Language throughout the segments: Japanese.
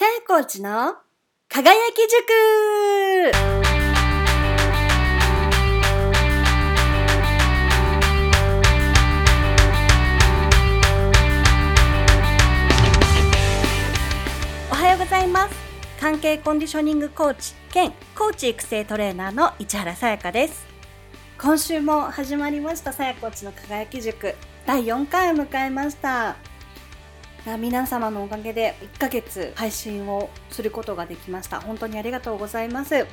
さやコーチの輝き塾。おはようございます。関係コンディショニングコーチ兼コーチ育成トレーナーの市原さやかです。今週も始まりましたさやコーチの輝き塾。第4回を迎えました。皆様のおかげで1ヶ月配信をすることができました。本当にありがとうございます。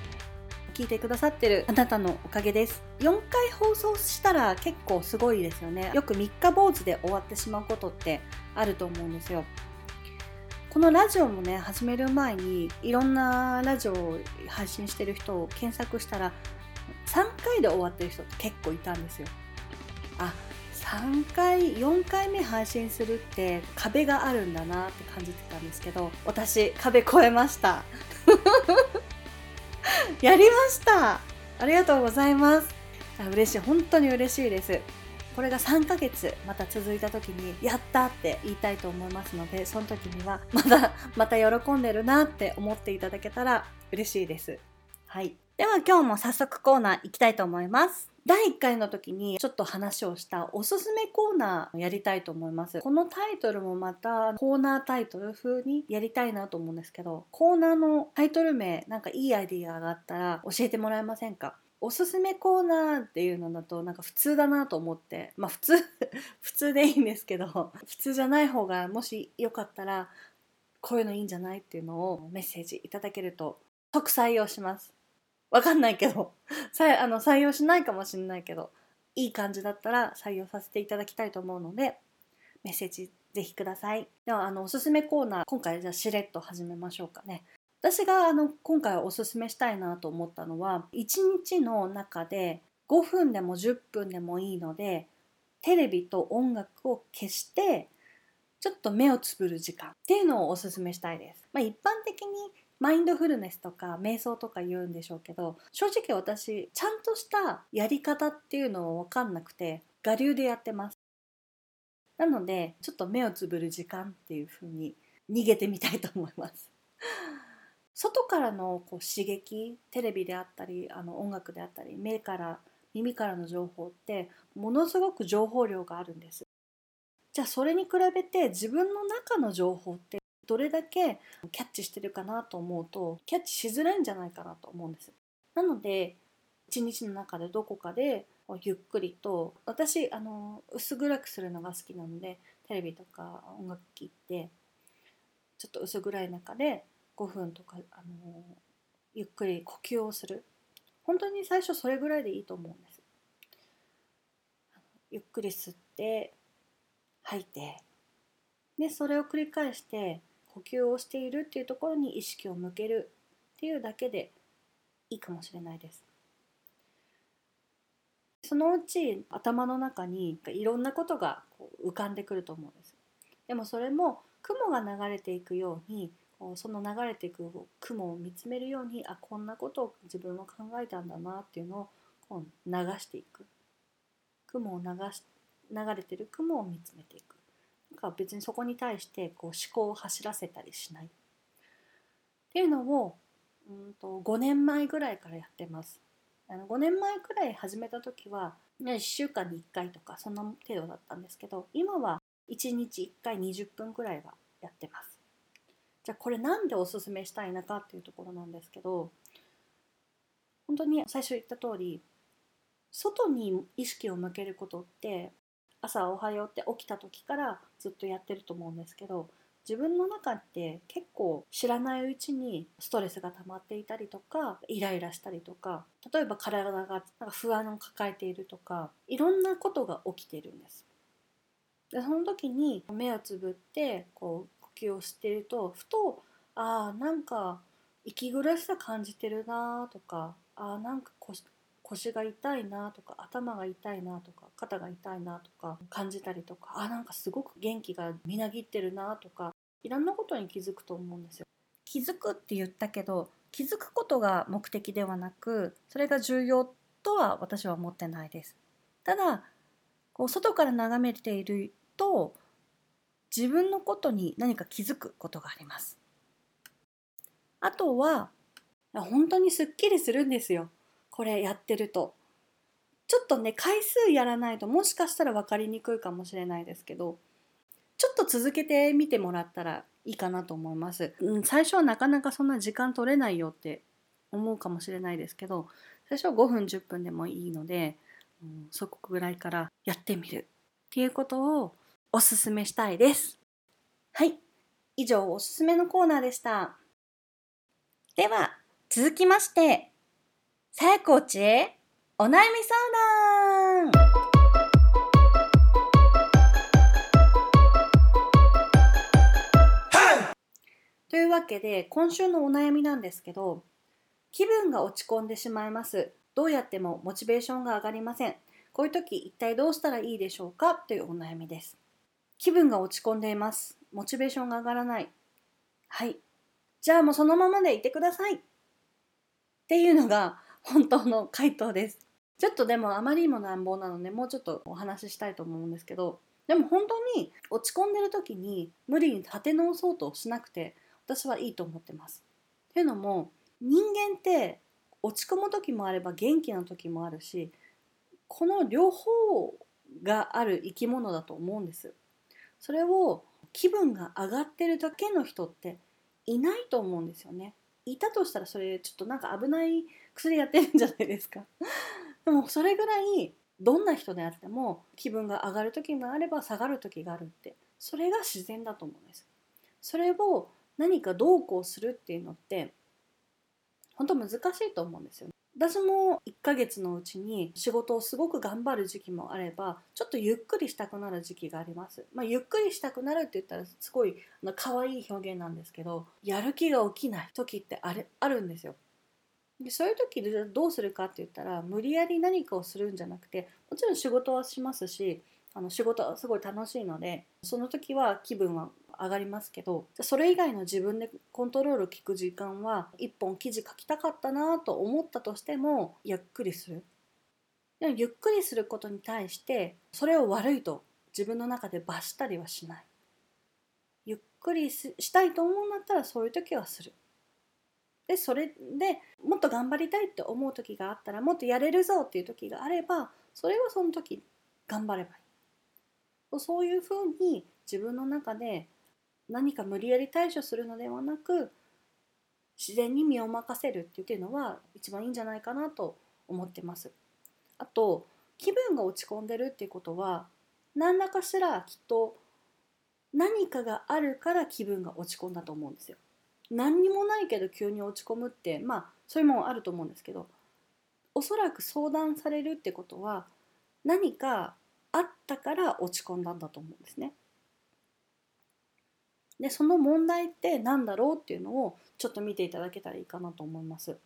聞いてくださってるあなたのおかげです。4回放送したら結構すごいですよね。よく3日坊主で終わってしまうことってあると思うんですよ。このラジオもね始める前にいろんなラジオを配信してる人を検索したら3回で終わってる人って結構いたんですよ。あ3回4回目配信するって壁があるんだなって感じてたんですけど私壁越えました。やりました。ありがとうございます。嬉しい。本当に嬉しいです。これが3ヶ月また続いた時にやったって言いたいと思いますのでその時にはまたまた喜んでるなって思っていただけたら嬉しいです。はい。では今日も早速コーナー行きたいと思います。第1回の時にちょっと話をしたおすすめコーナーをやりたいと思います。このタイトルもまたコーナータイトル風にやりたいなと思うんですけどコーナーのタイトル名なんかいいアイディアがあったら教えてもらえませんか？おすすめコーナーっていうのだとなんか普通だなと思ってまあ普通 普通でいいんですけど普通じゃない方がもしよかったらこういうのいいんじゃないっていうのをメッセージいただけると即採用します。わかんないけどあの採用しないかもしれないけどいい感じだったら採用させていただきたいと思うのでメッセージぜひくださいではあのおすすめコーナー今回じゃあしれっと始めましょうかね私があの今回おすすめしたいなと思ったのは1日の中で5分でも10分でもいいのでテレビと音楽を消してちょっと目をつぶる時間っていうのをおすすめしたいです。まあ、一般的にマインドフルネスとか瞑想とか言うんでしょうけど正直私ちゃんとしたやり方っていうのを分かんなくて我流でやってます。なのでちょっと目をつぶる時間っていう風に逃げてみたいと思います。外からのこう刺激テレビであったりあの音楽であったり目から耳からの情報ってものすごく情報量があるんです。じゃあそれに比べて自分の中の情報ってどれだけキャッチしてるかなと思うとキャッチしづらいんじゃないかなと思うんです。なので一日の中でどこかでゆっくりと私あの薄暗くするのが好きなのでテレビとか音楽聴いてちょっと薄暗い中で5分とかあのゆっくり呼吸をする。本当に最初それぐらいでいいと思うんです。ゆっくり吸って吐いてでそれを繰り返して呼吸をしているっていうところに意識を向けるっていうだけでいいかもしれないです。そのうち頭の中にいろんなことがこう浮かんでくると思うんです。でもそれも雲が流れていくようにその流れていく雲を見つめるようにあこんなことを自分は考えたんだなっていうのをこう流していく。雲を流し流れてる雲を見つめていく。なんか別にそこに対してこう思考を走らせたりしない。っていうのをうんと5年前ぐらいからやってます。あの5年前くらい始めた時は1週間に1回とかそんな程度だったんですけど今は1日1回20分くらいはやってます。じゃあこれなんでおすすめしたいのかっていうところなんですけど本当に最初言った通り外に意識を向けることって朝おはようって起きた時からずっとやってると思うんですけど自分の中って結構知らないうちにストレスが溜まっていたりとかイライラしたりとか例えば体がなんか不安を抱えているとかいろんなことが起きてるんです。でその時に目をつぶってこう呼吸をしているとふとああなんか息苦しさ感じてるなとかああなんか腰が痛いなとか頭が痛いなとか肩が痛いなとか感じたりとかあなんかすごく元気がみなぎってるなとかいろんなことに気づくと思うんですよ。気づくって言ったけど気づくことが目的ではなくそれが重要とは私は思ってないです。ただこう外から眺めていると自分のことに何か気づくことがあります。あとは本当にすっきりするんですよこれやってると。ちょっとね回数やらないともしかしたら分かりにくいかもしれないですけどちょっと続けてみてもらったらいいかなと思います、うん、最初はなかなかそんな時間取れないよって思うかもしれないですけど最初は5分10分でもいいので、うん、そこぐらいからやってみるっていうことをおすすめしたいです。はい以上おすすめのコーナーでした。では続きましてさやこちへお悩み相談。というわけで今週のお悩みなんですけど気分が落ち込んでしまいます。どうやってもモチベーションが上がりません。こういう時一体どうしたらいいでしょうか？というお悩みです。気分が落ち込んでいます。モチベーションが上がらない。はい。じゃあもうそのままでいてください。っていうのが本当の回答ですちょっとでもあまりにも乱暴なのでもうちょっとお話ししたいと思うんですけどでも本当に落ち込んでる時に無理に立て直そうとしなくて私はいいと思ってます。っていうのも人間って落ち込む時もあれば元気な時もあるしこの両方がある生き物だと思うんです。それを気分が上がってるだけの人っていないと思うんですよね。いたとしたらそれちょっとなんか危ない薬やってるんじゃないですか？でもそれぐらいどんな人であっても気分が上がる時もあれば下がる時があるってそれが自然だと思うんです。それを何かどうこうするっていうのって本当難しいと思うんですよ、ね。私も1ヶ月のうちに仕事をすごく頑張る時期もあればちょっとゆっくりしたくなる時期があります。まあ、ゆっくりしたくなるって言ったらすごい可愛い表現なんですけどやる気が起きない時ってあれあるんですよ。でそういう時でどうするかって言ったら無理やり何かをするんじゃなくてもちろん仕事はしますしあの仕事はすごい楽しいのでその時は気分は上がりますけどそれ以外の自分でコントロール聞く時間は一本記事書きたかったなと思ったとしてもゆっくりする。でもゆっくりすることに対してそれを悪いと自分の中で罰したりはしない。ゆっくりしたいと思うんだったらそういう時はする。でそれでもっと頑張りたいって思う時があったらもっとやれるぞっていう時があればそれはその時頑張ればいい。そういうふうに自分の中で何か無理やり対処するのではなく自然に身を任せるっていうのは一番いいんじゃないかなと思ってます。あと気分が落ち込んでるっていうことは何らかしらきっと何かがあるから気分が落ち込んだと思うんですよ。何にもないけど急に落ち込むってまあそういうもんあると思うんですけどおそらく相談されるってことは何かあったから落ち込んだんだと思うんですね。でその問題って何だろうっていうのをちょっと見ていただけたらいいかなと思います。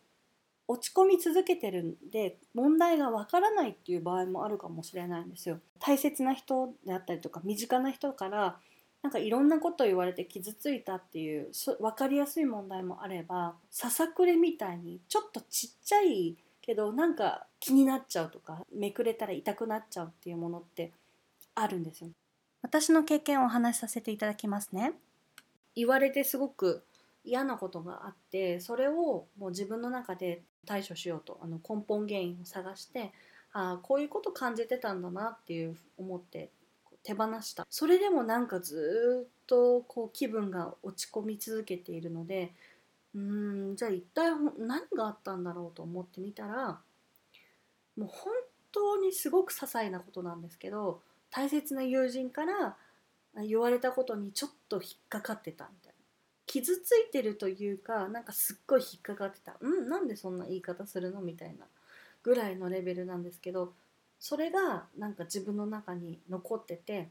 落ち込み続けてるんで問題がわからないっていう場合もあるかもしれないんですよ。大切な人であったりとか身近な人からなんかいろんなこと言われて傷ついたっていう分かりやすい問題もあればささくれみたいにちょっとちっちゃいけどなんか気になっちゃうとかめくれたら痛くなっちゃうっていうものってあるんですよ。私の経験をお話しさせていただきますね。言われてすごく嫌なことがあってそれをもう自分の中で対処しようとあの根本原因を探してああこういうこと感じてたんだなっていう思って手放したそれでもなんかずっとこう気分が落ち込み続けているのでうんじゃあ一体何があったんだろうと思ってみたらもう本当にすごく些細なことなんですけど大切な友人から言われたことにちょっと引っかかってたみたいな。傷ついてるというかなんかすっごい引っかかってた。うんなんでそんな言い方するのみたいなぐらいのレベルなんですけどそれがなんか自分の中に残ってて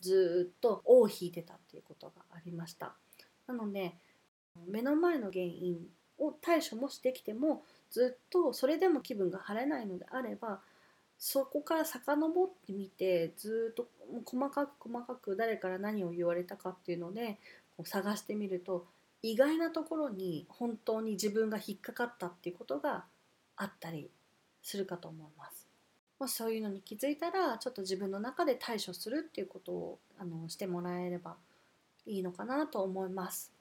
ずっと尾を引いてたっていうことがありました。なので目の前の原因を対処もしてきてもずっとそれでも気分が晴れないのであればそこから遡ってみてずっと細かく細かく誰から何を言われたかっていうので探してみると意外なところに本当に自分が引っかかったっていうことがあったりするかと思います。もしそういうのに気づいたらちょっと自分の中で対処するっていうことをあのしてもらえればいいのかなと思います。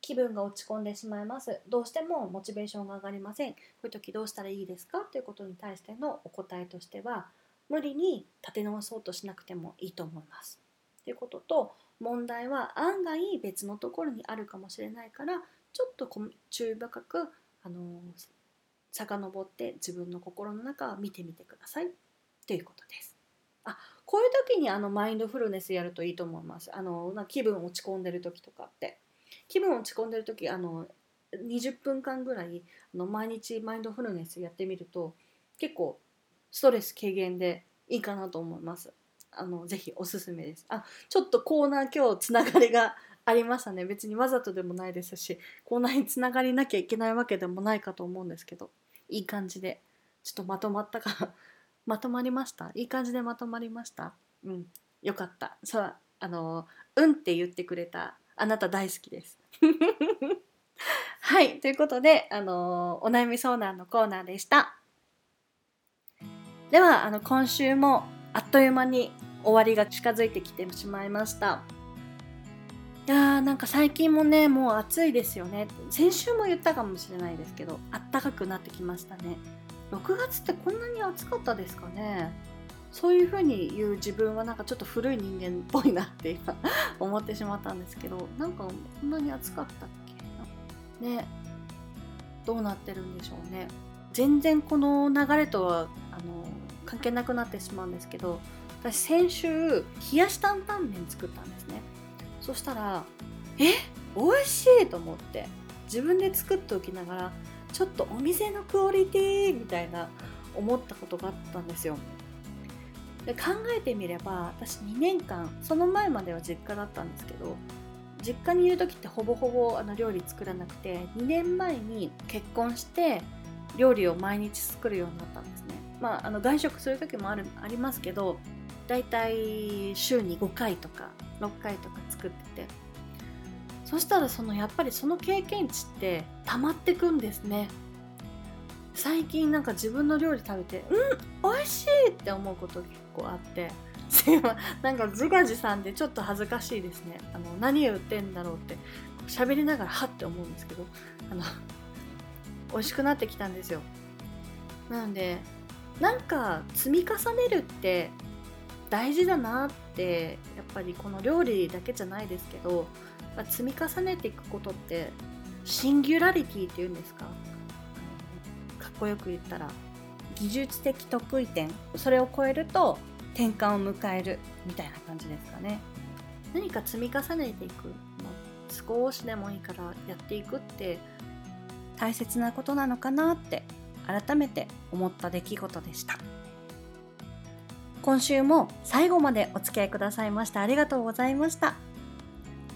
気分が落ち込んでしまいます。どうしてもモチベーションが上がりません。こういう時どうしたらいいですか？ということに対してのお答えとしては無理に立て直そうとしなくてもいいと思います。ということと問題は案外別のところにあるかもしれないからちょっと注意深くあの遡って自分の心の中を見てみてください。ということです。あこういう時にあのマインドフルネスやるといいと思います。あの気分落ち込んでる時とかって。気分落ち込んでる時あの20分間ぐらいあの毎日マインドフルネスやってみると結構ストレス軽減でいいかなと思います。あのぜひおすすめです。あちょっとコーナー今日つながりがありましたね。別にわざとでもないですしコーナーにつながりなきゃいけないわけでもないかと思うんですけどいい感じでちょっとまとまったか まとまりました？いい感じでまとまりました？うん。よかった。そうあのうんって言ってくれたあなた大好きです。はいということであのお悩み相談のコーナーでした。ではあの今週もあっという間に終わりが近づいてきてしまいました。いやーなんか最近もねもう暑いですよね。先週も言ったかもしれないですけどあったかくなってきましたね。6月ってこんなに暑かったですかね。そういう風に言う自分はなんかちょっと古い人間っぽいなって今 思ってしまったんですけどなんかこんなに暑かったっけな。ね。どうなってるんでしょうね。全然この流れとはあの関係なくなってしまうんですけど私先週冷やし担々麺作ったんですね。そしたらえ？美味しいと思って自分で作っておきながらちょっとお店のクオリティみたいな思ったことがあったんですよ。で考えてみれば私2年間その前までは実家だったんですけど実家にいる時ってほぼほぼあの料理作らなくて2年前に結婚して料理を毎日作るようになったんですね。まああの外食する時もあるありますけどだいたい週に5回とか6回とか作ってて。そしたらそのやっぱりその経験値って溜まってくんですね。最近なんか自分の料理食べてうん美味しいって思うこと結構あって。すいまなんか自画自賛でちょっと恥ずかしいですね。あの何を売ってんだろうって喋りながらはって思うんですけど。あの美味しくなってきたんですよ。なのでなんか積み重ねるって大事だなってやっぱりこの料理だけじゃないですけど、積み重ねていくことってシンギュラリティっていうんですか？こよく言ったら技術的得意点それを超えると転換を迎えるみたいな感じですかね何か積み重ねていく少しでもいいからやっていくって大切なことなのかなって改めて思った出来事でした。今週も最後までお付き合いくださいましてありがとうございました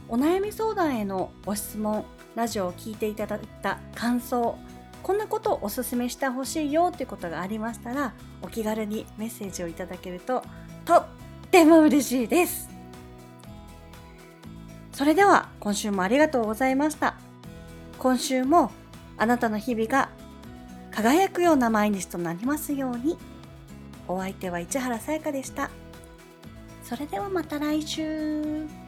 お悩み相談へのご質問ラジオを聞いていただいた感想こんなことをおすすめしてほしいよということがありましたらお気軽にメッセージをいただけるととっても嬉しいですそれでは今週もありがとうございました今週もあなたの日々が輝くような毎日となりますように。お相手は市原さやかでした。それではまた来週。